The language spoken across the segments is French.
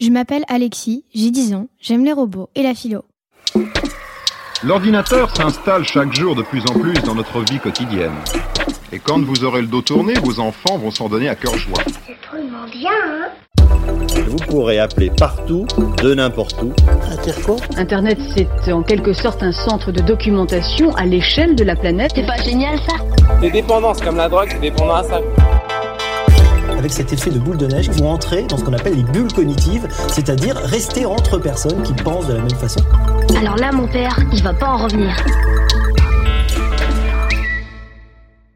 Je m'appelle Alexis, j'ai 10 ans, j'aime les robots et la philo. L'ordinateur s'installe chaque jour de plus en plus dans notre vie quotidienne. Et quand vous aurez le dos tourné, vos enfants vont s'en donner à cœur joie. C'est drôlement bien, hein Vous pourrez appeler partout, de n'importe où. Internet, c'est en quelque sorte un centre de documentation à l'échelle de la planète. C'est pas génial ça? Des dépendances comme la drogue, c'est dépendant à ça. Avec cet effet de boule de neige, vous entrez dans ce qu'on appelle les bulles cognitives, c'est-à-dire rester entre personnes qui pensent de la même façon. Alors là, mon père, il va pas en revenir.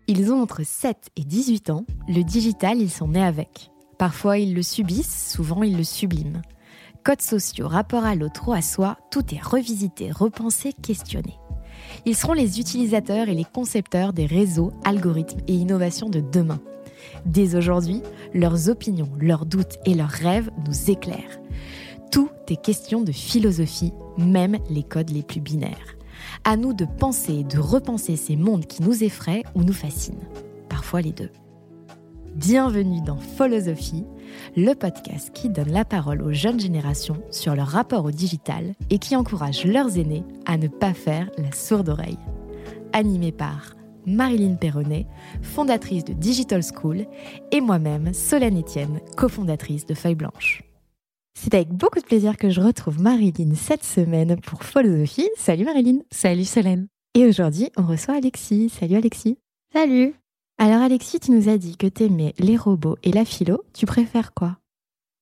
Ils ont entre 7 et 18 ans, le digital, ils sont nés avec. Parfois, ils le subissent, souvent, ils le subliment. Codes sociaux, rapport à l'autre ou à soi, tout est revisité, repensé, questionné. Ils seront les utilisateurs et les concepteurs des réseaux, algorithmes et innovations de demain. Dès aujourd'hui, leurs opinions, leurs doutes et leurs rêves nous éclairent. Tout est question de philosophie, même les codes les plus binaires. À nous de penser et de repenser ces mondes qui nous effraient ou nous fascinent. Parfois les deux. Bienvenue dans Philosophie, le podcast qui donne la parole aux jeunes générations sur leur rapport au digital et qui encourage leurs aînés à ne pas faire la sourde oreille. Animé par Marilyn Perronnet, fondatrice de Digital School, et moi-même, Solène Etienne, cofondatrice de Feuille Blanche. C'est avec beaucoup de plaisir que je retrouve Marilyn cette semaine pour Philosophie. Salut Marilyn. Salut Solène. Et aujourd'hui, on reçoit Alexis. Salut Alexis. Salut Alors Alexis, tu nous as dit que t'aimais les robots et la philo. Tu préfères quoi?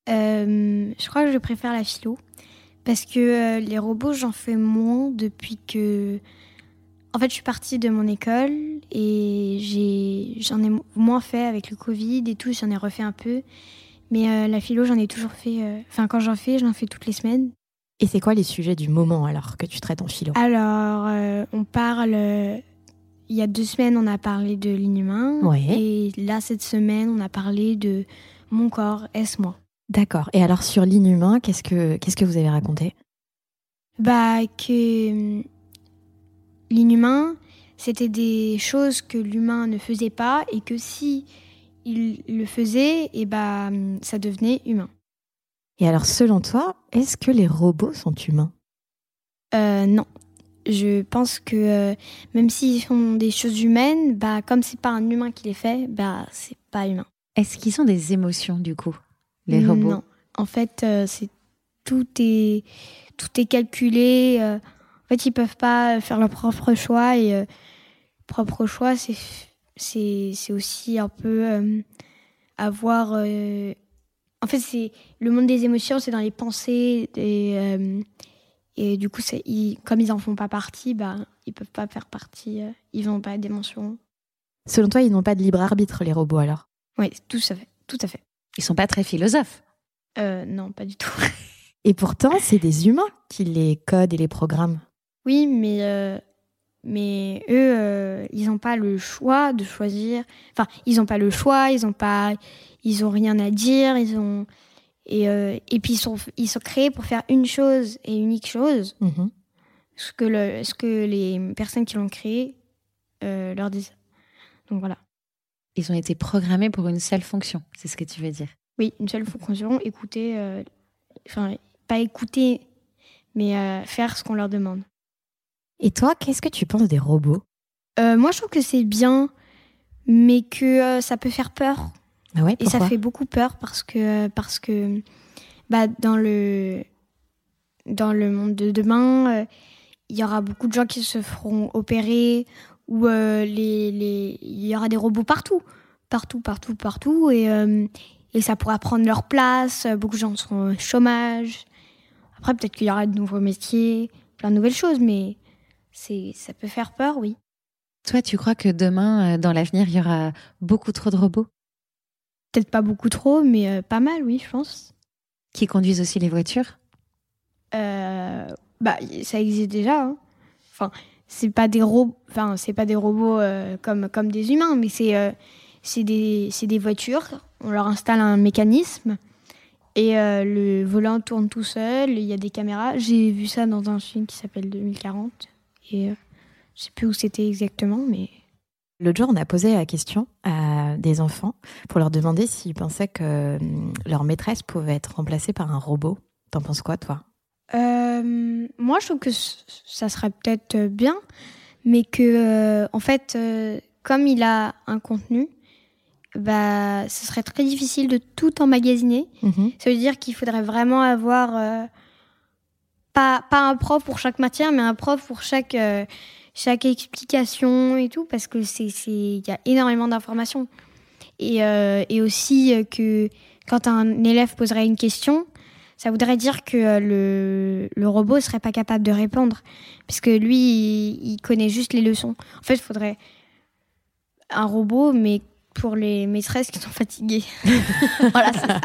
Euh, je crois que je préfère la philo. Parce que euh, les robots, j'en fais moins depuis que. En fait, je suis partie de mon école et j'en ai mo- moins fait avec le Covid et tout. J'en ai refait un peu. Mais euh, la philo, j'en ai toujours fait. euh, Enfin, quand j'en fais, j'en fais toutes les semaines. Et c'est quoi les sujets du moment alors que tu traites en philo? Alors, euh, on parle. il y a deux semaines, on a parlé de l'inhumain. Ouais. Et là, cette semaine, on a parlé de mon corps, est-ce moi? D'accord. Et alors sur l'inhumain, qu'est-ce que qu'est-ce que vous avez raconté? Bah, que l'inhumain, c'était des choses que l'humain ne faisait pas et que si il le faisait, et bah, hum, ça devenait humain. Et alors selon toi, est-ce que les robots sont humains? Euh, non. Je pense que euh, même s'ils font des choses humaines, bah, comme c'est pas un humain qui les fait, bah, c'est pas humain. Est-ce qu'ils ont des émotions du coup, les robots? Non. En fait, euh, c'est tout est tout est calculé. En fait, ils peuvent pas faire leur propre choix et euh, propre choix, c'est c'est c'est aussi un peu euh, avoir. euh, en fait, c'est le monde des émotions, c'est dans les pensées et euh, et du coup, c'est ils- comme ils en font pas partie, bah ils peuvent pas faire partie. ils n'ont pas d'émotions. Selon toi, ils n'ont pas de libre arbitre les robots alors? Oui, tout à fait, tout à fait. Ils sont pas très philosophes? Euh, non, pas du tout. Et pourtant, c'est des humains qui les codent et les programment. Oui, mais, euh, mais eux, euh, ils n'ont pas le choix de choisir. Enfin, ils n'ont pas le choix, ils n'ont pas, ils ont rien à dire, ils ont et euh, et puis ils sont ils sont créés pour faire une chose et unique chose. Mhm. Ce que le ce que les personnes qui l'ont créé leur disent. Donc voilà. Ils ont été programmés pour une seule fonction, c'est ce que tu veux dire. Oui, une seule fonction, écouter, euh, enfin pas écouter, mais euh, faire ce qu'on leur demande. Et toi, qu'est-ce que tu penses des robots? Euh, moi, je trouve que c'est bien, mais que euh, ça peut faire peur. Ah ouais, Et ça fait beaucoup peur parce que, parce que bah, dans, le, dans le monde de demain, euh, il y aura beaucoup de gens qui se feront opérer ou euh, les, les, il y aura des robots partout. Partout, partout, partout. Et, et ça pourra prendre leur place. Beaucoup de gens seront au chômage. Après, peut-être qu'il y aura de nouveaux métiers, plein de nouvelles choses, mais c'est, ça peut faire peur, oui. Toi, tu crois que demain, euh, dans l'avenir, il y aura beaucoup trop de robots? Peut-être pas beaucoup trop, mais euh, pas mal, oui, je pense. Qui conduisent aussi les voitures? Euh, bah, ça existe déjà. hein. Enfin, c'est pas des robots, enfin, c'est pas des robots euh, comme comme des humains, mais c'est euh, c'est des c'est des voitures. On leur installe un mécanisme et le volant tourne tout seul. Il y a des caméras. J'ai vu ça dans un film qui s'appelle 2040 et euh, je sais plus où c'était exactement, mais L'autre jour, on a posé la question à des enfants pour leur demander s'ils pensaient que hum, leur maîtresse pouvait être remplacée par un robot. T'en penses quoi, toi? Euh, moi, je trouve que ça serait peut-être euh, bien, mais que, euh, en fait, euh, comme il a un contenu, bah, ce serait très difficile de tout emmagasiner. Ça veut dire qu'il faudrait vraiment avoir pas, un prof pour chaque matière, mais un prof pour chaque, euh, chaque explication et tout, parce que c'est, il y a énormément d'informations. Et, euh, et aussi euh, que quand un élève poserait une question, ça voudrait dire que le, le robot serait pas capable de répondre, puisque lui, il, il connaît juste les leçons. En fait, il faudrait un robot, mais pour les maîtresses qui sont fatiguées. voilà, c'est ça.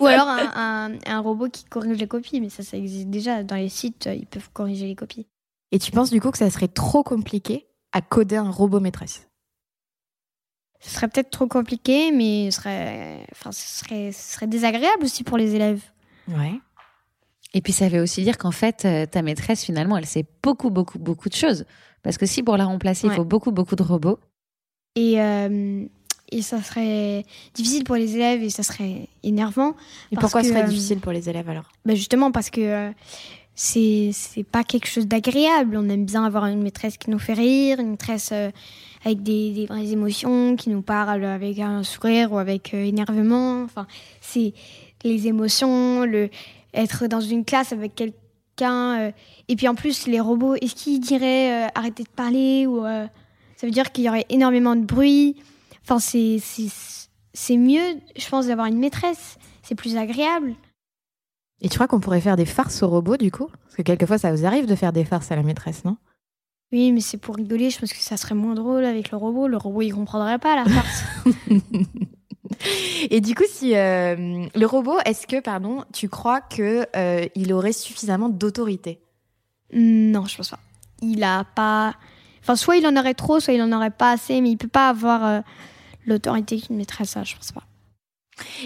Ou alors un, un- un robot qui corrige les copies, mais ça, ça existe déjà. Dans les sites, ils peuvent corriger les copies. Et tu penses du coup que ça serait trop compliqué à coder un robot maîtresse? Ce serait peut-être trop compliqué, mais ce serait, enfin, ce serait, ce serait désagréable aussi pour les élèves. Ouais. Et puis ça veut aussi dire qu'en fait, euh, ta maîtresse, finalement, elle sait beaucoup, beaucoup, beaucoup de choses. Parce que si pour la remplacer, il faut beaucoup, beaucoup de robots, Et, euh, et ça serait difficile pour les élèves et ça serait énervant. Et pourquoi ce que, serait euh, difficile pour les élèves alors bah Justement parce que euh, c'est c'est pas quelque chose d'agréable. On aime bien avoir une maîtresse qui nous fait rire, une maîtresse euh, avec des, des vraies émotions, qui nous parle avec un sourire ou avec énervement. Enfin, c'est les émotions, le être dans une classe avec quelqu'un. et puis en plus, les robots, est-ce qu'ils diraient euh, arrêtez de parler ou euh, ça veut dire qu'il y aurait énormément de bruit. Enfin, c'est c'est- c'est mieux, je pense, d'avoir une maîtresse. C'est plus agréable. Et tu crois qu'on pourrait faire des farces aux robots du coup? Parce que quelquefois ça vous arrive de faire des farces à la maîtresse, non? Oui, mais c'est pour rigoler. Je pense que ça serait moins drôle avec le robot. Le robot, il comprendrait pas la farce. Et du coup, si euh, le robot, est-ce que, pardon, tu crois que euh, il aurait suffisamment d'autorité? Non, je pense pas. Il a pas. Enfin, soit il en aurait trop, soit il en aurait pas assez, mais il peut pas avoir euh, l'autorité qu'une maîtresse a. Je pense pas.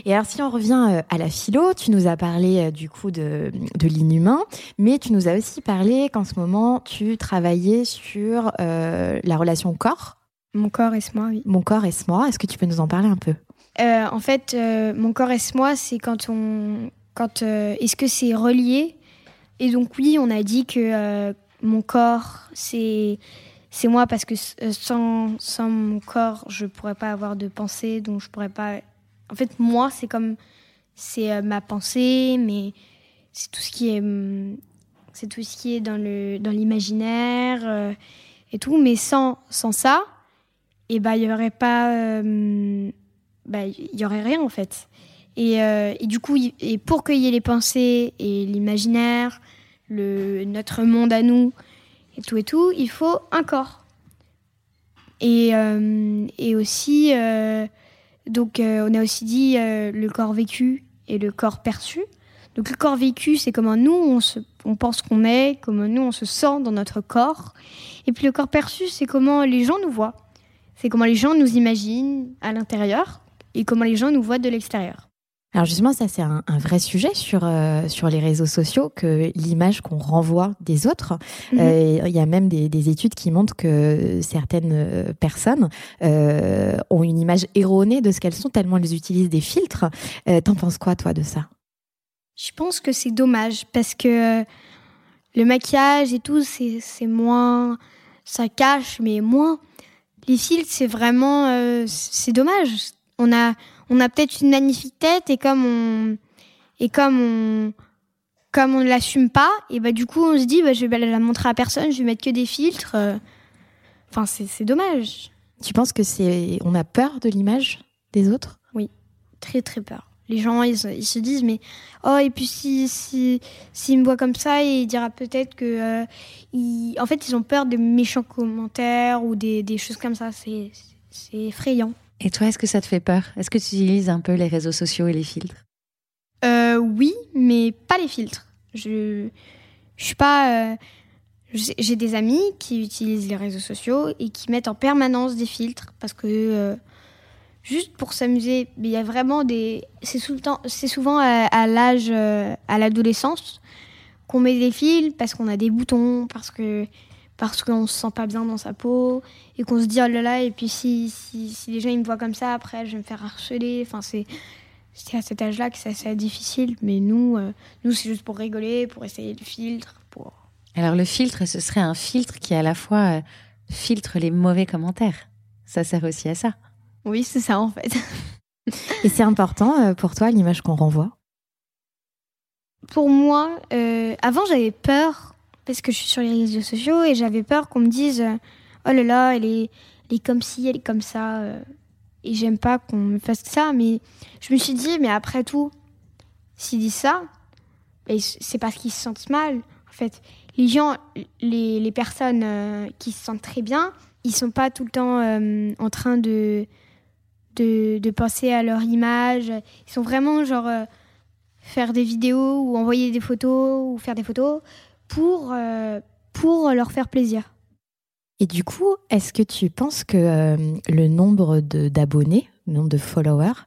Et alors, si on revient euh, à la philo, tu nous as parlé euh, du coup de, de l'inhumain, mais tu nous as aussi parlé qu'en ce moment, tu travaillais sur euh, la relation corps. Mon corps est moi, oui. Mon corps est moi. Est-ce que tu peux nous en parler un peu? Euh, en fait, euh, mon corps est moi, c'est quand on. Quand, euh, Est-ce que c'est relié? Et donc, oui, on a dit que euh, mon corps, c'est. C'est moi parce que euh, sans, sans mon corps, je pourrais pas avoir de pensée, donc je pourrais pas. En fait, moi, c'est comme. C'est euh, ma pensée, mais c'est tout ce qui est. hum, C'est tout ce qui est dans le dans l'imaginaire euh, et tout. Mais sans, sans ça, et ben, il y aurait pas. bah, il y aurait rien en fait. Et, et du coup, et pour qu'il y ait les pensées et l'imaginaire, le notre monde à nous et tout et tout, il faut un corps. Et, euh, et aussi, euh, donc euh, on a aussi dit le corps vécu et le corps perçu. Donc le corps vécu, c'est comment nous on, se, on pense qu'on est, comment nous on se sent dans notre corps. Et puis le corps perçu, c'est comment les gens nous voient. C'est comment les gens nous imaginent à l'intérieur et comment les gens nous voient de l'extérieur. Alors justement, ça c'est un, un vrai sujet sur euh, sur les réseaux sociaux que l'image qu'on renvoie des autres. Mhm. Euh, Il y a même des, des études qui montrent que certaines euh, personnes euh, ont une image erronée de ce qu'elles sont tellement elles utilisent des filtres. T'en penses quoi toi de ça? Je pense que c'est dommage parce que le maquillage et tout, c'est c'est moins. Ça cache, mais moins. Les filtres, c'est vraiment. c'est dommage. On a, on a peut-être une magnifique tête et comme on. Et comme on. Comme on ne l'assume pas, et bah du coup on se dit bah, je vais la montrer à personne, je vais mettre que des filtres. euh. Enfin c'est c'est dommage. Tu penses que c'est on a peur de l'image des autres? Oui, très très peur. Les gens, ils, se- ils se disent, mais oh, et puis si si s'il me voit comme ça, il dira peut-être que, euh, il- en fait, ils ont peur des méchants commentaires ou des, des choses comme ça. C'est c'est effrayant. Et toi, est-ce que ça te fait peur? Est-ce que tu utilises un peu les réseaux sociaux et les filtres? Euh, Oui, mais pas les filtres. Je, suis pas. Euh, j'ai des amis qui utilisent les réseaux sociaux et qui mettent en permanence des filtres parce que euh, juste pour s'amuser, il y a vraiment des. C'est souvent à, l'âge, à l'adolescence qu'on met des filtres parce qu'on a des boutons, parce que parce qu'on se sent pas bien dans sa peau et qu'on se dit oh là là et puis si, si, si, les gens ils me voient comme ça après je vais me faire harceler enfin c'est c'est à cet âge-là que c'est assez difficile mais nous nous c'est juste pour rigoler pour essayer le filtre pour alors le filtre, ce serait un filtre qui à la fois euh, filtre les mauvais commentaires. Ça sert aussi à ça. Oui, c'est ça en fait. Et c'est important euh, pour toi l'image qu'on renvoie? Pour moi, euh, avant j'avais peur parce que je suis sur les réseaux sociaux et j'avais peur qu'on me dise oh là là, elle est, comme ci, elle est comme ça. et j'aime pas qu'on me fasse ça. Mais je me suis dit, mais après tout, s'ils disent ça, c'est parce qu'ils se sentent mal. En fait, les gens, les, les personnes euh, qui se sentent très bien, ils sont pas tout le temps euh, en train de, de, penser à leur image. Ils sont vraiment genre euh, faire des vidéos ou envoyer des photos ou faire des photos pour, pour leur faire plaisir. Et du coup, est-ce que tu penses que le nombre d'abonnés, le nombre de followers,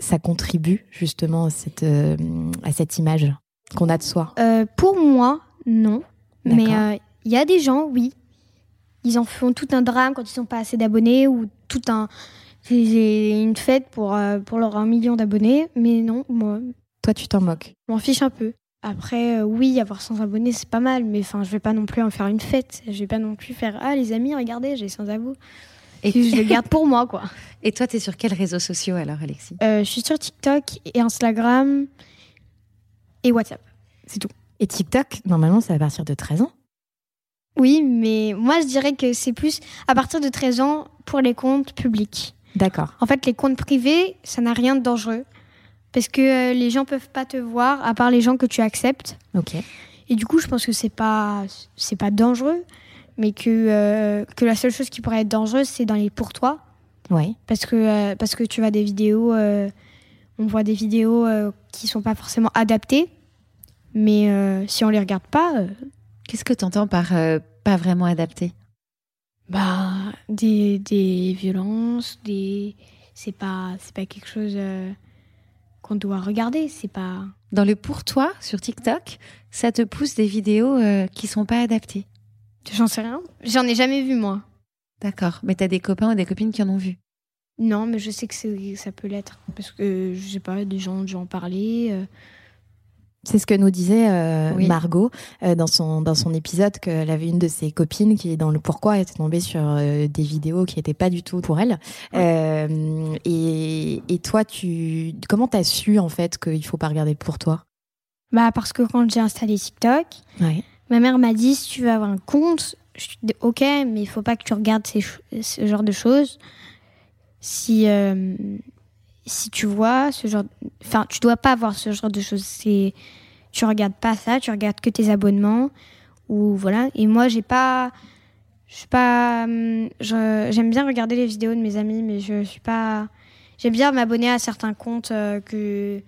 ça contribue justement à cette, à cette image qu'on a de soi? Pour moi, non. Mais il euh, y a des gens, oui. Ils en font tout un drame quand ils sont pas assez d'abonnés ou tout un. une fête pour, euh, pour leur un million d'abonnés. Mais non, moi. Toi, tu t'en moques? Je m'en fiche un peu. Après, euh, oui, avoir 100 abonnés, c'est pas mal. Mais enfin, je vais pas non plus en faire une fête. Je vais pas non plus faire Ah, les amis, regardez, j'ai 100 abonnés. Et je les garde pour moi, quoi. Et toi, tu es sur quels réseaux sociaux alors, Alexis? Je suis sur TikTok et Instagram et WhatsApp. C'est tout. Et TikTok, normalement, c'est à partir de 13 ans? Oui, mais moi, je dirais que c'est plus à partir de 13 ans pour les comptes publics. D'accord. En fait, les comptes privés, ça n'a rien de dangereux. Parce que euh, les gens peuvent pas te voir, à part les gens que tu acceptes. Ok. Et du coup, je pense que c'est pas, c'est pas dangereux, mais que, euh, que la seule chose qui pourrait être dangereuse, c'est dans les pour toi. Oui. Parce que, euh, parce que tu vois des vidéos, on voit des vidéos qui sont pas forcément adaptées mais si on les regarde pas. Qu'est-ce que tu entends par pas vraiment adapté Bah, des, des violences, des. C'est pas, c'est pas quelque chose qu'on doit regarder, c'est pas. Dans le pour toi sur TikTok, ça te pousse des vidéos qui sont pas adaptées J'en sais rien. J'en ai jamais vu, moi. D'accord. Mais tu as des copains ou des copines qui en ont vu? Non, mais je sais que ça peut l'être. Parce que, je sais pas, des gens, ont parlé. C'est ce que nous disait euh, Margot euh, dans son dans son épisode qu'elle avait une de ses copines qui dans le pourquoi était tombée sur euh, des vidéos qui n'étaient pas du tout pour elle. et, et toi tu comment t'as su en fait qu'il faut pas regarder pour toi? Bah parce que quand j'ai installé TikTok, ma mère m'a dit si tu veux avoir un compte, je suis ok mais il faut pas que tu regardes ces, ce genre de choses. Si si tu vois ce genre, enfin, tu dois pas avoir ce genre de choses. C'est, tu regardes pas ça, tu regardes que tes abonnements ou voilà. Et moi, j'ai pas, je suis pas, hum, j'aime bien regarder les vidéos de mes amis, mais je suis pas, j'aime bien m'abonner à certains comptes euh, que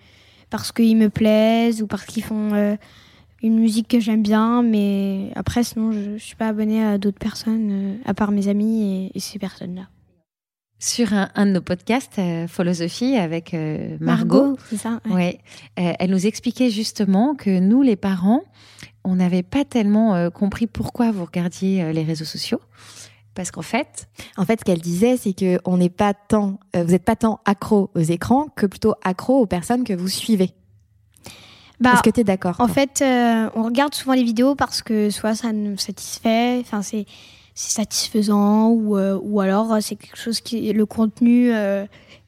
parce qu'ils me plaisent ou parce qu'ils font euh, une musique que j'aime bien, mais après, sinon, je, suis pas abonnée à d'autres personnes euh, à part mes amis et ces personnes-là sur un, de nos podcasts, euh, Philosophie, avec euh, Margot. c'est ça. Ouais. Euh, elle nous expliquait justement que nous, les parents, on n'avait pas tellement compris pourquoi vous regardiez les réseaux sociaux. Parce qu'en fait, en fait, ce qu'elle disait, c'est que on n'est pas tant, vous n'êtes pas tant accro aux écrans que plutôt accro aux personnes que vous suivez. Bah, Est-ce que tu es d'accord En fait, on regarde souvent les vidéos parce que soit ça nous satisfait, enfin c'est c'est satisfaisant ou, euh, ou alors euh, c'est quelque chose qui le contenu euh,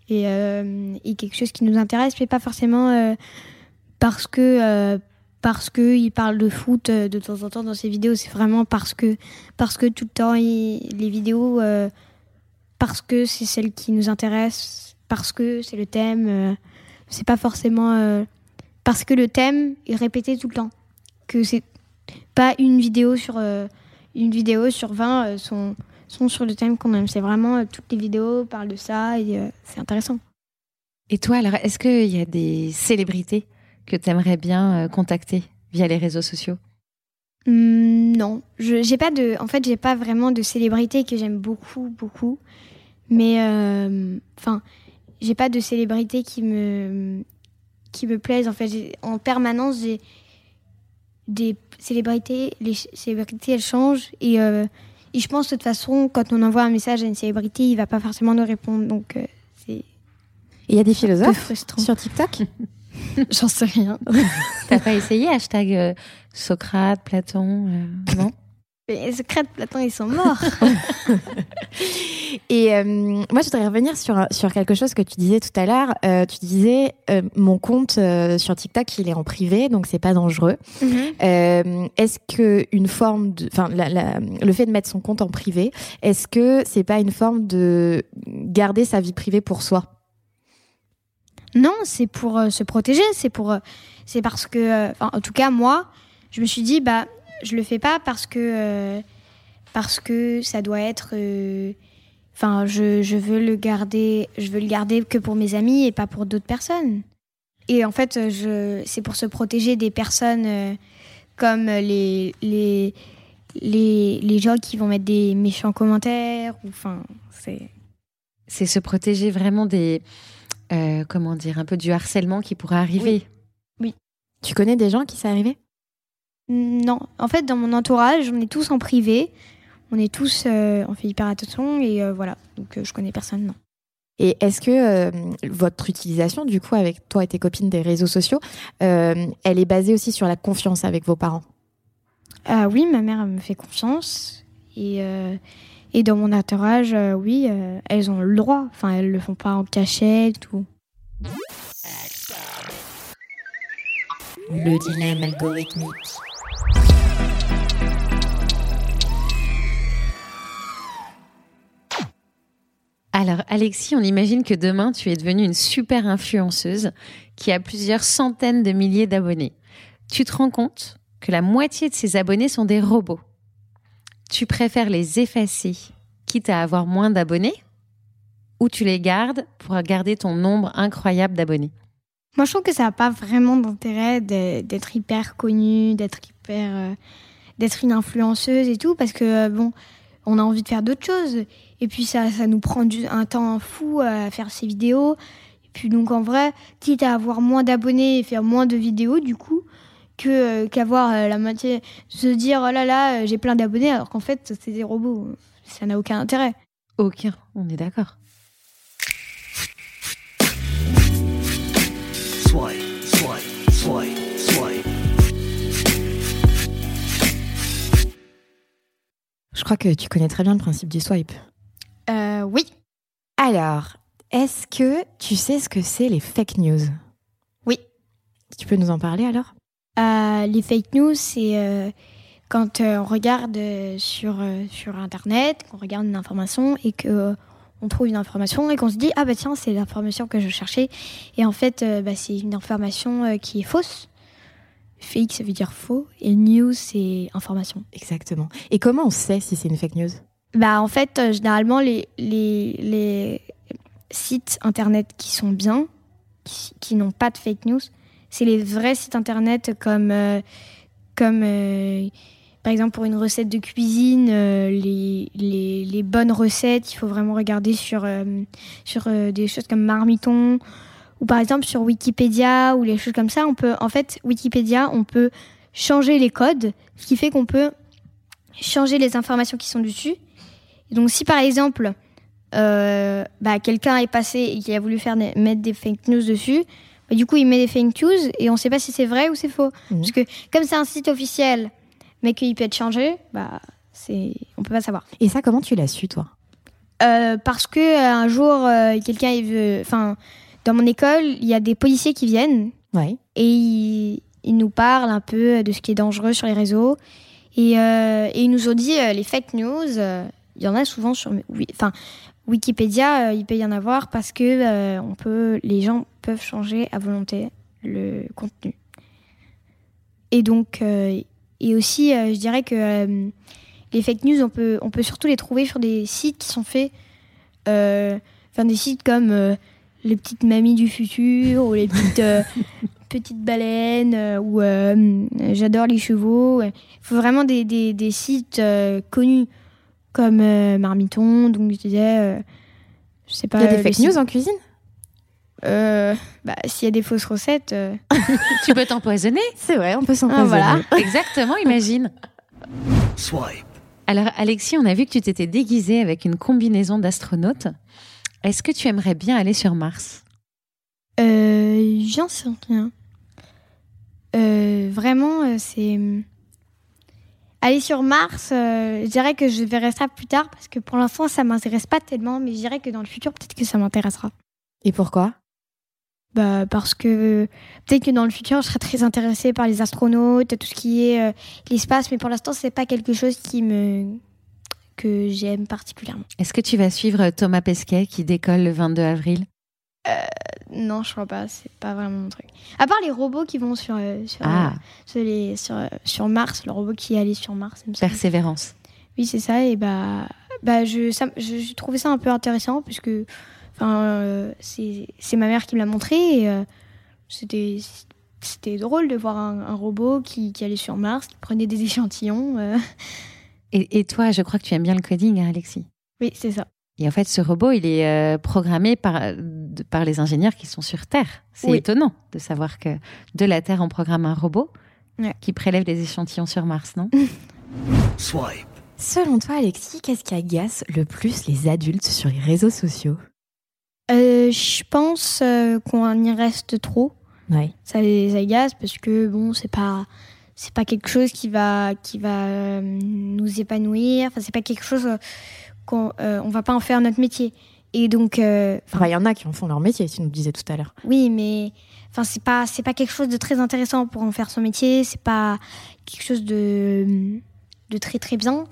est, est, quelque chose qui nous intéresse mais pas forcément parce que parce que il parle de foot de temps en temps dans ses vidéos. C'est vraiment parce que parce que tout le temps les vidéos parce que c'est celle qui nous intéresse parce que c'est le thème c'est pas forcément parce que le thème est répété tout le temps. Que c'est pas une vidéo sur une vidéo sur 20 euh, sont, sont sur le thème qu'on aime. C'est vraiment euh, toutes les vidéos parlent de ça et euh, c'est intéressant. Et toi, alors, est-ce qu'il y a des célébrités que tu aimerais bien euh, contacter via les réseaux sociaux? Hum, non, j'ai pas de, en fait, j'ai pas vraiment de célébrité que j'aime beaucoup, beaucoup. Mais euh, enfin, j'ai pas de célébrité qui me qui me plaisent. En fait, en permanence, j'ai des célébrités. Les célébrités, elles changent et, euh, et je pense de toute façon, quand on envoie un message à une célébrité, il va pas forcément nous répondre. Donc euh, c'est il y a des philosophes frustrant. sur TikTok? J'en sais rien. T'as pas essayé hashtag euh, Socrate, Platon euh, Non? Les secrets de Platon, ils sont morts. Et euh, moi, je voudrais revenir sur, sur quelque chose que tu disais tout à l'heure. Euh, tu disais, euh, mon compte sur TikTok, il est en privé, donc c'est pas dangereux. Mhm. Est-ce que une forme de, enfin, le fait de mettre son compte en privé, est-ce que c'est pas une forme de garder sa vie privée pour soi? Non, c'est pour se protéger, c'est pour, c'est parce que, en tout cas moi, je me suis dit bah, je le fais pas parce que, euh, parce que ça doit être, euh, enfin, je, je veux le garder, je veux le garder que pour mes amis et pas pour d'autres personnes. Et en fait, je, c'est pour se protéger des personnes euh, comme les, les, les, les gens qui vont mettre des méchants commentaires, ou enfin, c'est. C'est se protéger vraiment des. euh, comment dire Un peu du harcèlement qui pourrait arriver. Tu connais des gens qui c'est arrivé Non, en fait, dans mon entourage, on est tous en privé. On est tous, euh, on fait hyper attention et euh, voilà. Donc, euh, je connais personne, non. Et est-ce que euh, votre utilisation, du coup, avec toi et tes copines des réseaux sociaux, euh, elle est basée aussi sur la confiance avec vos parents? Euh, oui, ma mère elle me fait confiance et euh, et dans mon entourage, euh, oui, euh, elles ont le droit. Enfin, elles le font pas en cachette ou. Le dilemme algorithmique. Alors, Alexis, on imagine que demain, tu es devenue une super influenceuse qui a plusieurs centaines de milliers d'abonnés. Tu te rends compte que la moitié de ces abonnés sont des robots. Tu préfères les effacer, quitte à avoir moins d'abonnés, ou tu les gardes pour garder ton nombre incroyable d'abonnés? Moi, je trouve que ça n'a pas vraiment d'intérêt d'être hyper connue, d'être hyper, euh, d'être une influenceuse et tout, parce que euh, bon, on a envie de faire d'autres choses. Et puis ça, ça nous prend du, un temps fou à faire ces vidéos. Et puis donc en vrai, quitte à avoir moins d'abonnés et faire moins de vidéos, du coup, que euh, qu'avoir euh, la moitié, se dire oh là là, euh, j'ai plein d'abonnés, alors qu'en fait c'est des robots. Ça n'a aucun intérêt. Aucun, on est d'accord. Je crois que tu connais très bien le principe du swipe. Euh, oui. Alors, est-ce que tu sais ce que c'est les fake news? Oui. Tu peux nous en parler alors? Euh, les fake news, c'est euh, quand euh, on regarde sur, sur Internet, qu'on regarde une information et que on trouve une information et qu'on se dit ah bah tiens c'est l'information que je cherchais et en fait bah, c'est une information qui est fausse. Fake ça veut dire faux et news c'est information. Exactement. Et comment on sait si c'est une fake news? Bah en fait euh, généralement les, les, les sites internet qui sont bien, qui, qui n'ont pas de fake news, c'est les vrais sites internet comme euh, comme euh, par exemple pour une recette de cuisine, les, les, les bonnes recettes, il faut vraiment regarder sur sur des choses comme Marmiton ou par exemple sur Wikipédia ou les choses comme ça. On peut en fait Wikipédia, on peut changer les codes, ce qui fait qu'on peut changer les informations qui sont dessus. Et donc si par exemple euh, bah, quelqu'un est passé et qui a voulu faire des- mettre des fake news dessus, bah, du coup il met des fake news et on ne sait pas si c'est vrai ou c'est faux. Parce que comme c'est un site officiel, mais qu'il peut être changé, bah c'est on peut pas savoir. Et ça, comment tu l'as su, toi? Euh, parce que euh, un jour euh, quelqu'un enfin dans mon école il y a des policiers qui viennent Ouais. et ils, ils nous parlent un peu de ce qui est dangereux sur les réseaux et, euh, et ils nous ont dit euh, les fake news euh, il y en a souvent sur oui, enfin Wikipédia il peut y en avoir parce que on peut les gens peuvent changer à volonté le contenu et donc euh, et aussi euh, je dirais que euh, les fake news, on peut, on peut surtout les trouver sur des sites qui sont faits, enfin des sites comme les petites mamies du futur ou les petites, euh, petites baleines euh, ou euh, j'adore les chevaux. Il faut vraiment des, des, des sites euh, connus comme euh, Marmiton, donc je disais, euh, je sais pas. Il y a des fake site- news en cuisine? Euh, bah, s'il y a des fausses recettes. euh, tu peux t'empoisonner. C'est vrai, on peut Ah, s'empoisonner. voilà. Exactement, imagine. Swipe. Alors, Alexis, on a vu que tu t'étais déguisée avec une combinaison d'astronaute. Est-ce que tu aimerais bien aller sur Mars? Euh, J'en sais rien. Euh, vraiment, euh, c'est. Aller sur Mars, euh, je dirais que je verrai ça plus tard parce que pour l'instant, ça m'intéresse pas tellement, mais je dirais que dans le futur, peut-être que ça m'intéressera. Et pourquoi? Bah, parce que peut-être que dans le futur, je serai très intéressée par les astronautes, tout ce qui est euh, l'espace, mais pour l'instant, c'est pas quelque chose qui me que j'aime particulièrement. Est-ce que tu vas suivre Thomas Pesquet qui décolle le 22 avril? Non, je crois pas, c'est pas vraiment mon truc. À part les robots qui vont sur euh, sur, Ah. euh, sur, les, sur, euh, sur Mars, le robot qui est allé sur Mars, me. Persévérance. Oui, c'est ça. Et bah, bah je, ça, je, j'ai trouvé ça un peu intéressant puisque, euh, c'est, ma mère qui me l'a montré et euh, c'était, c'était drôle de voir un, un robot qui, qui allait sur Mars, qui prenait des échantillons. Euh. Et, et toi, je crois que tu aimes bien le coding, hein, Alexis Oui, c'est ça. Et en fait, ce robot, il est euh, programmé par, de- par les ingénieurs qui sont sur Terre. C'est Oui. étonnant de savoir que de la Terre, on programme un robot Ouais. qui prélève des échantillons sur Mars, non? Swipe. Selon toi, Alexis, qu'est-ce qui agace le plus les adultes sur les réseaux sociaux? Euh, je pense euh, qu'on y reste trop. Ouais. ça les agace parce que bon c'est pas c'est pas quelque chose qui va qui va euh, nous épanouir. Enfin c'est pas quelque chose euh, qu'on euh, on va pas en faire notre métier. Et donc euh, Enfin, il y en a qui en font leur métier, tu nous disais tout à l'heure. oui mais enfin c'est pas c'est pas quelque chose de très intéressant pour en faire son métier. C'est pas quelque chose de de très très bien.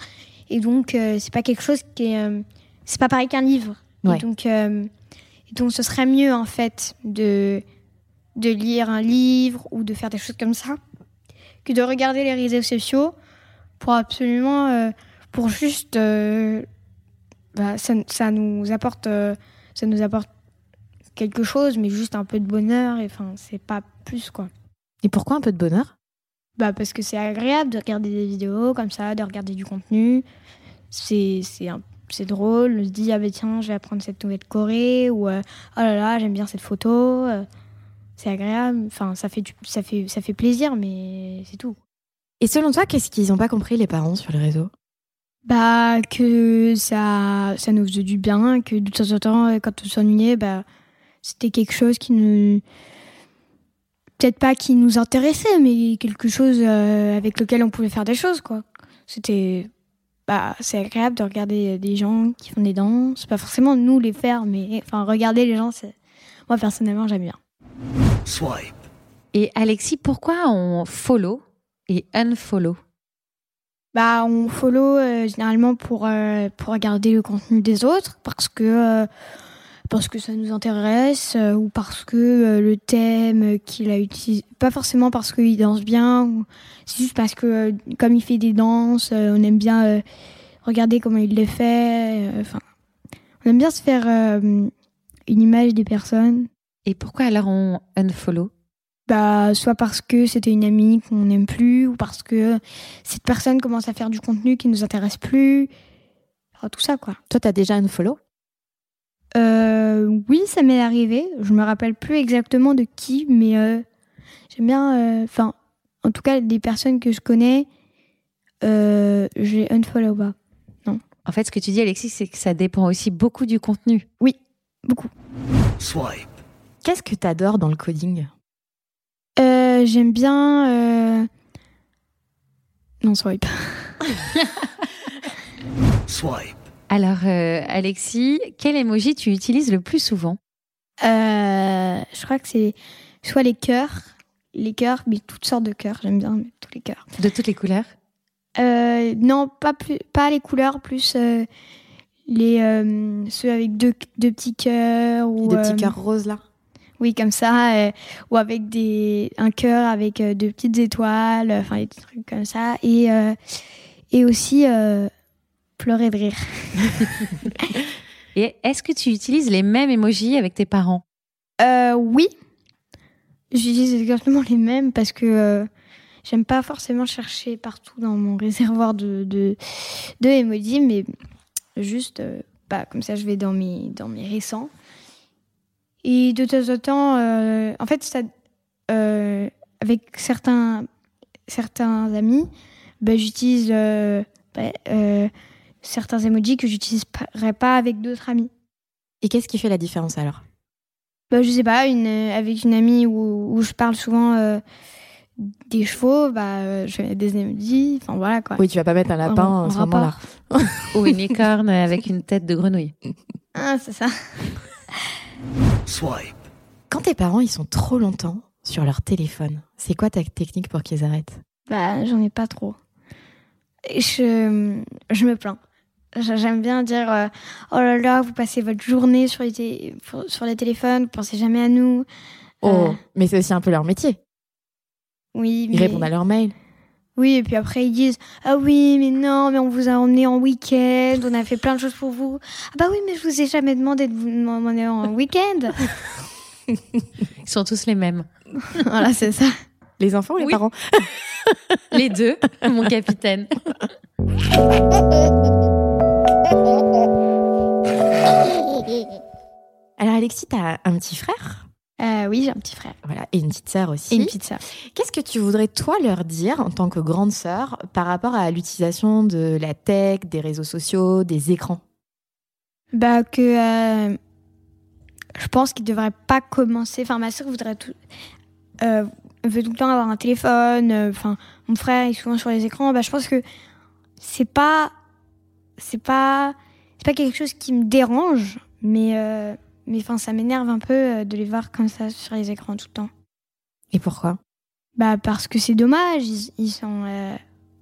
Et donc euh, c'est pas quelque chose qui est euh, c'est pas pareil qu'un livre. Ouais. et donc et donc ce serait mieux en fait de de lire un livre ou de faire des choses comme ça que de regarder les réseaux sociaux pour absolument euh, pour juste euh, bah, ça, ça nous apporte euh, ça nous apporte quelque chose mais juste un peu de bonheur et enfin c'est pas plus quoi. Et pourquoi un peu de bonheur? Bah parce que c'est agréable de regarder des vidéos comme ça de regarder du contenu. C'est c'est un- c'est drôle on se dit ah ben tiens je vais apprendre cette nouvelle Corée ou oh là là j'aime bien cette photo c'est agréable enfin ça fait du- ça fait ça fait plaisir mais c'est tout. Et selon toi, qu'est-ce qu'ils n'ont pas compris, les parents, sur les réseaux? Bah que ça ça nous faisait du bien que de temps en temps euh, quand on s'ennuyait bah c'était quelque chose qui nous peut-être pas qui nous intéressait mais quelque chose euh, avec lequel on pouvait faire des choses quoi. C'était bah c'est agréable de regarder des gens qui font des danses. Pas forcément nous les faire mais enfin regarder les gens c'est moi personnellement j'aime bien Swipe. Et Alexis, pourquoi on follow et unfollow? Bah, on follow euh, généralement pour, euh, pour regarder le contenu des autres parce que, euh, parce que ça nous intéresse euh, ou parce que euh, le thème qu'il a utilisé, pas forcément parce qu'il danse bien, c'est juste parce que euh, comme il fait des danses, euh, on aime bien euh, regarder comment il les fait. euh, Enfin, on aime bien se faire euh, une image des personnes. Et pourquoi alors on unfollow? Bah, soit parce que c'était une amie qu'on n'aime plus, ou parce que cette personne commence à faire du contenu qui nous intéresse plus. Enfin, tout ça, quoi. Toi, t'as déjà un follow Euh, oui, ça m'est arrivé. Je me rappelle plus exactement de qui, mais euh, j'aime bien. euh, Enfin, en tout cas, des personnes que je connais, euh, j'ai unfollow pas. Non. En fait, ce que tu dis, Alexis, c'est que ça dépend aussi beaucoup du contenu. Oui, beaucoup. Swipe. Qu'est-ce que t'adores dans le coding? Euh, j'aime bien. euh, Non, swipe. Swipe. Alors, euh, Alexis, quel emoji tu utilises le plus souvent? Euh, je crois que c'est soit les cœurs, les cœurs, mais toutes sortes de cœurs. J'aime bien tous les cœurs. De toutes les couleurs? Euh, non, pas plus, pas les couleurs, plus euh, les euh, ceux avec deux, deux petits cœurs ou Des petits cœurs roses, là? Oui, comme ça, euh, ou avec des un cœur avec euh, deux petites étoiles, enfin des trucs comme ça. Et euh, et aussi euh, pleurer de rire. Et est-ce que tu utilises les mêmes emojis avec tes parents? Euh, oui, j'utilise exactement les mêmes parce que euh, j'aime pas forcément chercher partout dans mon réservoir de, de, de emojis, mais juste, euh, bah, comme ça, je vais dans mes, dans mes récents. Et de temps en temps, euh, en fait, ça, euh, avec certains, certains amis, bah, j'utilise euh, bah, euh, certains emojis que j'utiliserais pas avec d'autres amis. Et qu'est-ce qui fait la différence alors? Bah, je sais pas, une, euh, avec une amie où, où je parle souvent euh, des chevaux, bah, je fais des emojis, enfin voilà quoi. Oui, tu vas pas mettre un lapin En- en ce moment-là. Ou une licorne avec une tête de grenouille Ah, c'est ça. Swipe. Quand tes parents ils sont trop longtemps sur leur téléphone, c'est quoi ta technique pour qu'ils arrêtent? Bah, j'en ai pas trop. Et Je, je me plains. J'a- J'aime bien dire euh, Oh là là, vous passez votre journée sur les, sur téléphones, vous pensez jamais à nous. Oh, Euh, mais c'est aussi un peu leur métier. oui, Ils mais- répondent à leurs mails. Oui, et puis après ils disent Ah oui, mais non, mais on vous a emmené en week-end, on a fait plein de choses pour vous. Ah bah oui, mais je vous ai jamais demandé de vous emmener en week-end. Ils sont tous les mêmes. voilà, c'est ça. Les enfants ou les Oui. parents? Les deux, mon capitaine. Alors Alexis, t'as un petit frère? Euh, oui, j'ai un petit frère. voilà, et une petite sœur aussi. Et une petite sœur. Qu'est-ce que tu voudrais toi leur dire en tant que grande sœur par rapport à l'utilisation de la tech, des réseaux sociaux, des écrans? Bah que euh, je pense qu'il devrait pas commencer. Enfin, ma soeur voudrait tout, euh, veut tout le temps avoir un téléphone. Enfin, mon frère est souvent sur les écrans. Bah, je pense que c'est pas, c'est pas, c'est pas quelque chose qui me dérange, mais mais enfin, ça m'énerve un peu euh, de les voir comme ça sur les écrans tout le temps. Et pourquoi? Bah parce que c'est dommage, ils, ils sont... euh,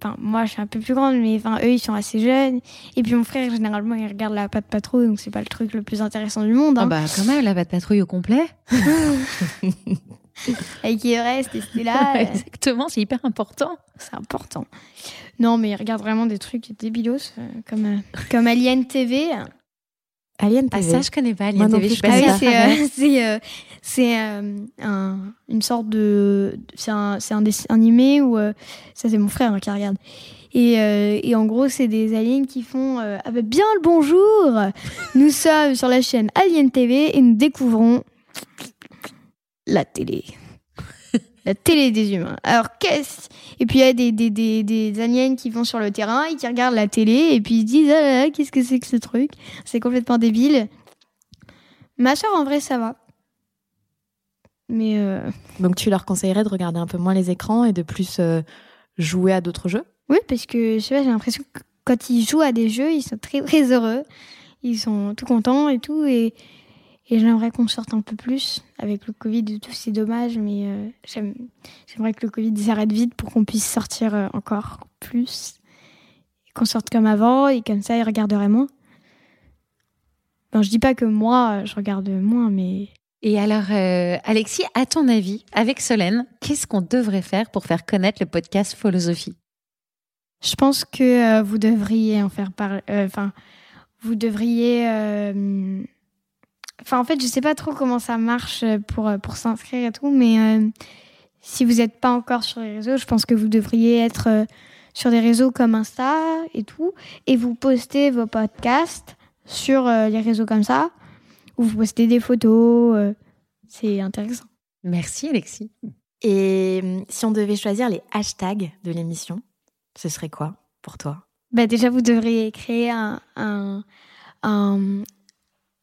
Enfin, moi, je suis un peu plus grande, mais enfin, eux, ils sont assez jeunes. Et puis mon frère, généralement, il regarde la patte patrouille, donc c'est pas le truc le plus intéressant du monde. Ah Hein. bah quand même, la patte patrouille au complet. Avec Everest et Stella, euh, Exactement, c'est hyper important. c'est important. Non, mais ils regardent vraiment des trucs débilos, euh, comme, euh, comme Alien TV. Alien Ah TV. ça, je connais pas. Moi Alien non TV, Ah c'est c'est c'est, un- une sorte de c'est un c'est un dessin animé où euh, ça c'est mon frère hein, qui regarde. Et, euh, et en gros c'est des aliens qui font euh, ah bah, bien le bonjour. Nous sommes sur la chaîne Alien TV et nous découvrons la télé. La télé des humains. Alors qu'est-ce et puis il y a des, des, des, des aliens qui vont sur le terrain et qui regardent la télé et puis ils se disent ah qu'est-ce que c'est que ce truc? C'est complètement débile Ma soeur, en vrai, ça va. Mais euh, Donc tu leur conseillerais de regarder un peu moins les écrans et de plus euh, jouer à d'autres jeux? Oui, parce que je sais pas, j'ai l'impression que quand ils jouent à des jeux, ils sont très très heureux. Ils sont tout contents et tout. Et, et j'aimerais qu'on sorte un peu plus. Avec le Covid et tout, c'est dommage. Mais euh, j'aime- j'aimerais que le Covid s'arrête vite pour qu'on puisse sortir euh, encore plus. Qu'on sorte comme avant. Et comme ça, ils regarderaient moins. Ben, je dis pas que moi, je regarde moins, mais Et alors, euh, Alexis, à ton avis, avec Solène, qu'est-ce qu'on devrait faire pour faire connaître le podcast Philosophie? Je pense que euh, vous devriez en faire parler. Enfin, vous devriez. Euh, Enfin, en fait, je sais pas trop comment ça marche pour, euh, pour s'inscrire et tout, mais euh, si vous n'êtes pas encore sur les réseaux, je pense que vous devriez être euh, sur des réseaux comme Insta et tout, et vous postez vos podcasts sur euh, les réseaux comme ça, ou vous postez des photos. euh, c'est intéressant. Merci, Alexis. Et si on devait choisir les hashtags de l'émission, ce serait quoi pour toi? Bah déjà, vous devriez créer un, un, un,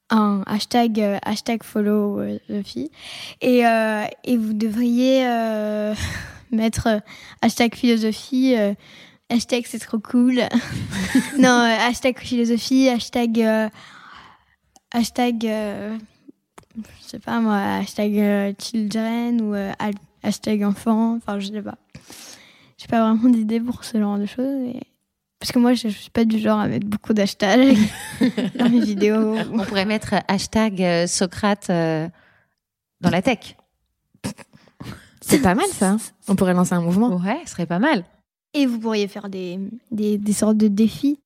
un hashtag, euh, hashtag follow euh, Sophie. Et, euh, et vous devriez euh, mettre euh, hashtag philosophie, euh, hashtag c'est trop cool. non, euh, hashtag philosophie, hashtag. euh, hashtag. euh, je sais pas moi, hashtag euh, children ou euh, ha- hashtag enfant. Enfin, je sais pas. J'ai pas vraiment d'idée pour ce genre de choses. mais- Parce que moi, je, je suis pas du genre à mettre beaucoup d'hashtags dans mes vidéos. On pourrait mettre hashtag euh, Socrate euh, dans la tech. C'est pas mal ça. On pourrait lancer un mouvement. Ouais, ce serait pas mal. Et vous pourriez faire des, des, des sortes de défis.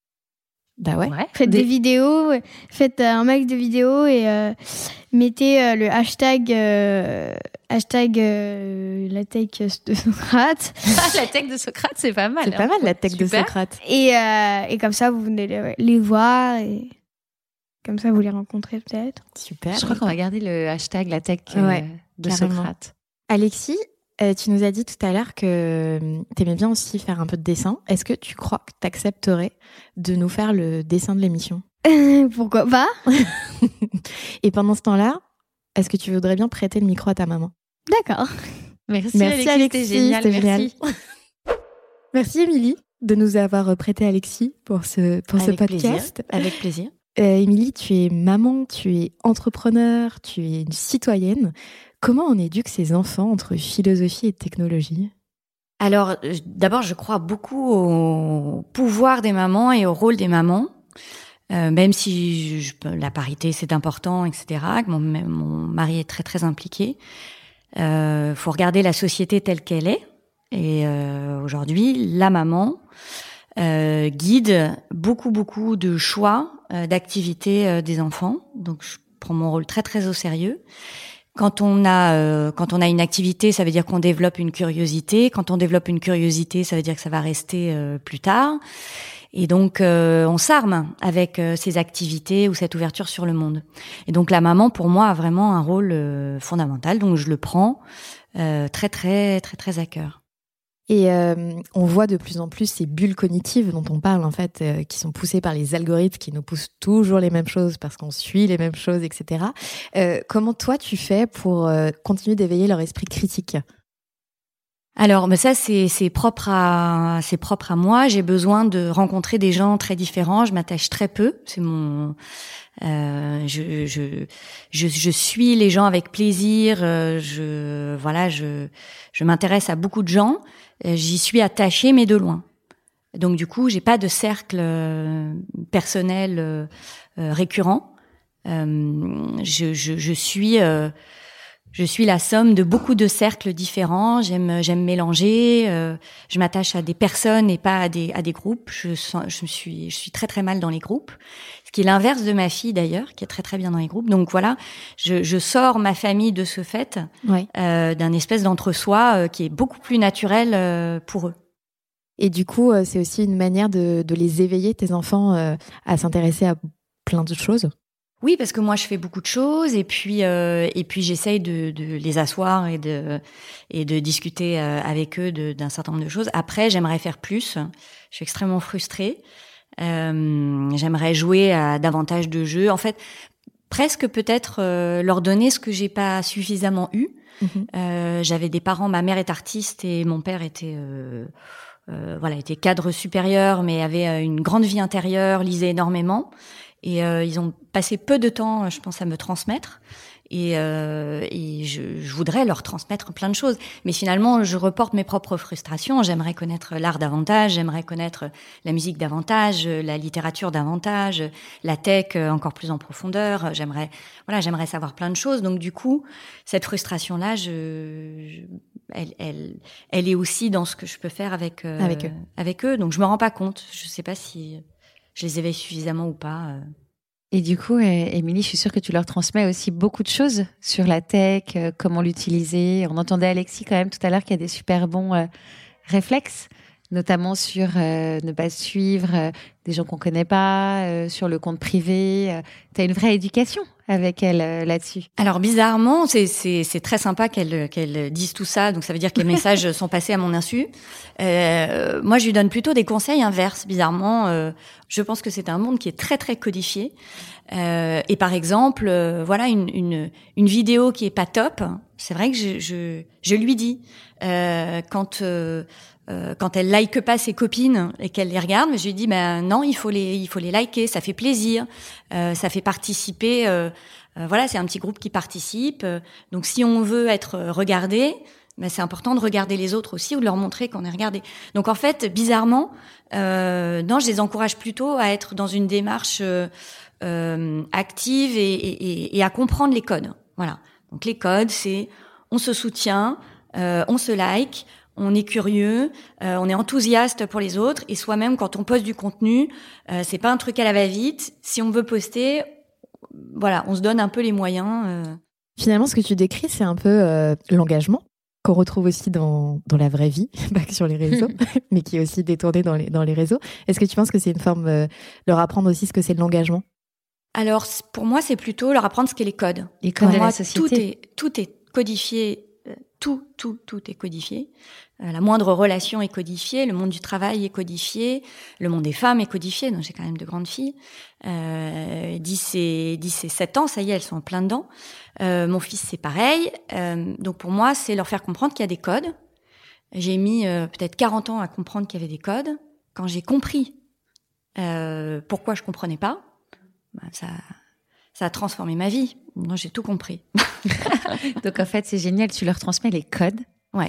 Bah ouais. Faites des, vidéos, faites euh, un max de vidéos et euh, mettez euh, le hashtag euh, hashtag euh, la tech de Socrate. la tech de Socrate, c'est pas mal. C'est pas hein. mal la tech de Super. Socrate. Et, euh, et comme ça, vous venez les, les voir et comme ça, vous les rencontrez peut-être. Super. Je crois qu'on va garder le hashtag la tech euh, Ouais, de carrément. Socrate. Alexis, euh, tu nous as dit tout à l'heure que tu aimais bien aussi faire un peu de dessin. Est-ce que tu crois que tu accepterais de nous faire le dessin de l'émission? Pourquoi pas? Et pendant ce temps-là, est-ce que tu voudrais bien prêter le micro à ta maman? D'accord. Merci, Merci Alexis, Alexis, c'était génial. Merci. Merci Émilie de nous avoir prêté Alexis pour ce, pour ce Avec podcast. plaisir, Avec plaisir. Euh, Émilie, tu es maman, tu es entrepreneur, tu es une citoyenne. Comment on éduque ses enfants entre philosophie et technologie? Alors, euh, d'abord, je crois beaucoup au pouvoir des mamans et au rôle des mamans. Euh, même si je- la parité c'est important, etc. mon mari est très très impliqué. Euh, faut regarder la société telle qu'elle est. Et euh, aujourd'hui, la maman euh, guide beaucoup beaucoup de choix euh, d'activités euh, des enfants. Donc, je prends mon rôle très très au sérieux. Quand on a euh, quand on a une activité, ça veut dire qu'on développe une curiosité. Quand on développe une curiosité, ça veut dire que ça va rester euh, plus tard. Et donc euh, on s'arme avec euh, ces activités ou cette ouverture sur le monde. Et donc la maman, pour moi, a vraiment un rôle euh, fondamental. Donc je le prends très très très très à cœur. Et euh, on voit de plus en plus ces bulles cognitives dont on parle en fait, euh, qui sont poussées par les algorithmes, qui nous poussent toujours les mêmes choses parce qu'on suit les mêmes choses, etc. Euh, comment toi tu fais pour euh, continuer d'éveiller leur esprit critique? Alors, mais ça c'est propre à c'est propre à moi. J'ai besoin de rencontrer des gens très différents. Je m'attache très peu. C'est mon euh, je, je je suis les gens avec plaisir. euh, Je voilà je je m'intéresse à beaucoup de gens. Euh, J'y suis attachée mais de loin. Donc du coup, j'ai pas de cercle euh, personnel récurrent. Je, je, je suis je suis la somme de beaucoup de cercles différents. J'aime j'aime mélanger. euh, je m'attache à des personnes et pas à des à des groupes. Je sens, je me suis je suis très très mal dans les groupes. Ce qui est l'inverse de ma fille d'ailleurs, qui est très très bien dans les groupes. Donc voilà, je, je sors ma famille de ce fait Ouais. euh, d'un espèce d'entre-soi euh, qui est beaucoup plus naturel euh, pour eux. Et du coup, euh, c'est aussi une manière de, de les éveiller, tes enfants, euh, à s'intéresser à plein d'autres choses? Oui, parce que moi je fais beaucoup de choses et puis euh, et puis j'essaye de, de les asseoir et de et de discuter euh, avec eux d'un certain nombre de choses. Après, j'aimerais faire plus. Je suis extrêmement frustrée. Euh, j'aimerais jouer à davantage de jeux. En fait, presque peut-être euh, leur donner ce que j'ai pas suffisamment eu. Euh, J'avais des parents. Ma mère est artiste et mon père était euh, euh, voilà était cadre supérieur, mais avait une grande vie intérieure, lisait énormément. Et euh, ils ont passé peu de temps, je pense, à me transmettre. Et, euh, et je, je voudrais leur transmettre plein de choses. Mais finalement, je reporte mes propres frustrations. J'aimerais connaître l'art davantage, j'aimerais connaître la musique davantage, la littérature davantage, la tech encore plus en profondeur. J'aimerais, voilà, j'aimerais savoir plein de choses. Donc du coup, cette frustration-là, je, je- elle, elle, elle est aussi dans ce que je peux faire avec euh, Avec eux. Avec eux. Donc je me rends pas compte. Je sais pas si je les éveille suffisamment ou pas. euh. Et du coup, euh, Émilie, je suis sûre que tu leur transmets aussi beaucoup de choses sur la tech, euh, comment l'utiliser. On entendait Alexis quand même tout à l'heure qui a des super bons réflexes, notamment sur euh, ne pas suivre euh, des gens qu'on connaît pas, euh, sur le compte privé. tu as une vraie éducation avec elle euh, là-dessus. Alors bizarrement, c'est c'est c'est très sympa qu'elle qu'elle dise tout ça. Donc ça veut dire que les messages sont passés à mon insu. Euh, moi, je lui donne plutôt des conseils inverses. Bizarrement, euh, je pense que c'est un monde qui est très très codifié. Euh, et par exemple, euh, voilà une, une une vidéo qui est pas top. C'est vrai que je je je lui dis euh, quand euh, quand elle like pas ses copines et qu'elle les regarde, je lui dis ben non, il faut les il faut les liker, ça fait plaisir, euh, ça fait participer. euh, euh, voilà, c'est un petit groupe qui participe. euh, donc si on veut être regardé, ben, c'est important de regarder les autres aussi ou de leur montrer qu'on est regardé. Donc en fait, bizarrement, non, je les encourage plutôt à être dans une démarche active et, et- et- à comprendre les codes. Voilà. Donc les codes, c'est on se soutient, on se like, on est curieux, euh, on est enthousiaste pour les autres, et soi-même, quand on poste du contenu, euh, c'est pas un truc à la va-vite. Si on veut poster, voilà, on se donne un peu les moyens. euh. Finalement, ce que tu décris, c'est un peu euh, l'engagement qu'on retrouve aussi dans, dans la vraie vie, pas que sur les réseaux, mais qui est aussi détourné dans les, dans les réseaux. Est-ce que tu penses que c'est une forme, leur apprendre aussi ce que c'est de l'engagement? Alors, pour moi, c'est plutôt leur apprendre ce qu'est les codes. Les codes Pour de la moi, société. Tout est, tout est codifié. Tout, tout, tout est codifié. Euh, La moindre relation est codifiée. Le monde du travail est codifié. Le monde des femmes est codifié. Donc, j'ai quand même de grandes filles. Euh, 10 et, 10 et 7 ans, ça y est, elles sont en plein dedans. Euh, mon fils, c'est pareil. Euh, donc, pour moi, c'est leur faire comprendre qu'il y a des codes. J'ai mis euh, peut-être 40 ans à comprendre qu'il y avait des codes. Quand j'ai compris euh, pourquoi je comprenais pas, bah, ça, ça a transformé ma vie. Moi, j'ai tout compris. Donc en fait, c'est génial, tu leur transmets les codes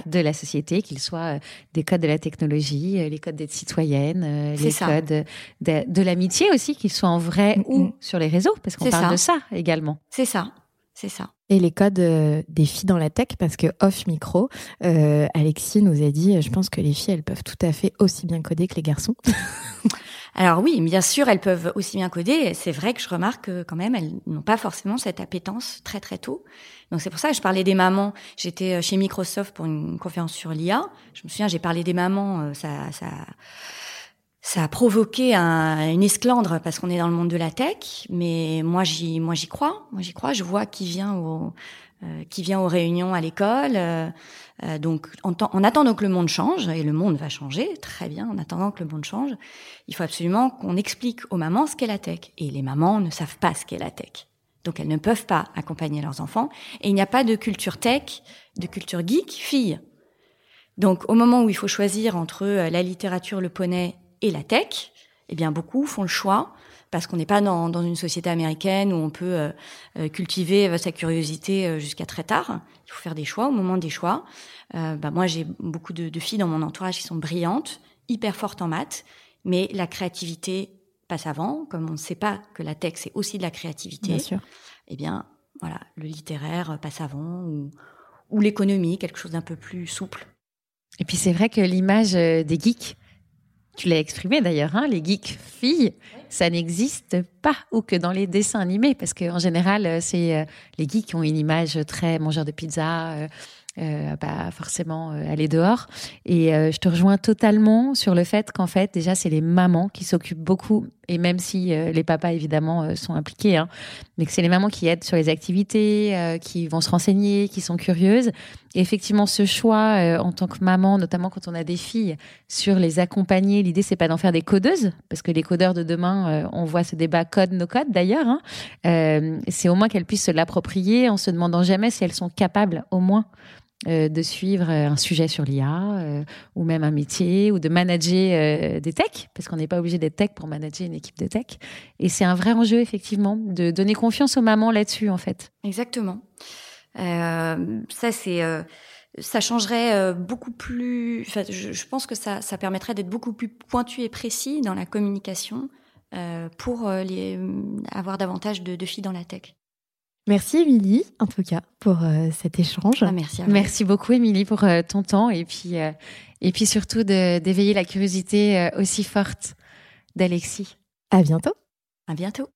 de la société, qu'ils soient euh, des codes de la technologie, euh, les codes d'être citoyenne, euh, les ça. codes de, de l'amitié aussi, qu'ils soient en vrai ou sur les réseaux, parce qu'on parle ça. de ça également. C'est ça, c'est ça. Et les codes euh, des filles dans la tech, parce que off micro, euh, Alexis nous a dit, euh, je pense que les filles, elles peuvent tout à fait aussi bien coder que les garçons. Alors oui, bien sûr, elles peuvent aussi bien coder. C'est vrai que je remarque que quand même, elles n'ont pas forcément cette appétence très très tôt. Donc c'est pour ça que je parlais des mamans. J'étais chez Microsoft pour une conférence sur l'IA. Je me souviens, j'ai parlé des mamans. Ça, ça, ça a provoqué un- une esclandre parce qu'on est dans le monde de la tech. Mais moi, j'y, moi, j'y crois. Moi, j'y crois. Je vois qui vient au, euh, qui vient aux réunions à l'école. euh, euh, donc, en, en attendant que le monde change, et le monde va changer, très bien, en attendant que le monde change, il faut absolument qu'on explique aux mamans ce qu'est la tech. Et les mamans ne savent pas ce qu'est la tech. Donc, elles ne peuvent pas accompagner leurs enfants. Et il n'y a pas de culture tech, de culture geek, fille. Donc, au moment où il faut choisir entre euh, la littérature, le poney et la tech, eh bien, beaucoup font le choix parce qu'on n'est pas dans, dans une société américaine où on peut euh, euh, cultiver euh, sa curiosité jusqu'à très tard. Il faut faire des choix. Au moment des choix, euh, bah, moi j'ai beaucoup de, de filles dans mon entourage qui sont brillantes, hyper fortes en maths, mais la créativité passe avant. Comme on ne sait pas que la tech c'est aussi de la créativité, Bien sûr. eh bien voilà, le littéraire passe avant ou, ou l'économie, quelque chose d'un peu plus souple. Et puis c'est vrai que l'image des geeks, tu l'as exprimé d'ailleurs, hein, les geeks filles, ça n'existe pas ou que dans les dessins animés, parce qu'en général, euh, c'est euh, les geeks qui ont une image très mangeur de pizza, euh, euh, pas forcément aller dehors. Et euh, je te rejoins totalement sur le fait qu'en fait, déjà, c'est les mamans qui s'occupent beaucoup, et même si euh, les papas évidemment euh, sont impliqués, hein, mais que c'est les mamans qui aident sur les activités, euh, qui vont se renseigner, qui sont curieuses. Effectivement, ce choix en tant que maman, notamment quand on a des filles, sur les accompagner, l'idée c'est pas d'en faire des codeuses, parce que les codeurs de demain, on voit ce débat code no code d'ailleurs. Hein, c'est au moins qu'elles puissent se l'approprier en se demandant jamais si elles sont capables, au moins. Euh, de suivre euh, un sujet sur l'IA euh, ou même un métier ou de manager des techs parce qu'on n'est pas obligé d'être tech pour manager une équipe de tech et c'est un vrai enjeu effectivement de donner confiance aux mamans là-dessus en fait Exactement. Ça, c'est, ça changerait beaucoup plus. Enfin, je, pense que ça, ça permettrait d'être beaucoup plus pointu et précis dans la communication pour les, avoir davantage de, de filles dans la tech. Merci Émilie, en tout cas, pour euh, cet échange. Ah, merci à vous. Merci beaucoup, Émilie, pour euh, ton temps et puis, euh, et puis surtout d'éveiller la curiosité euh, aussi forte d'Alexis. À bientôt. À bientôt.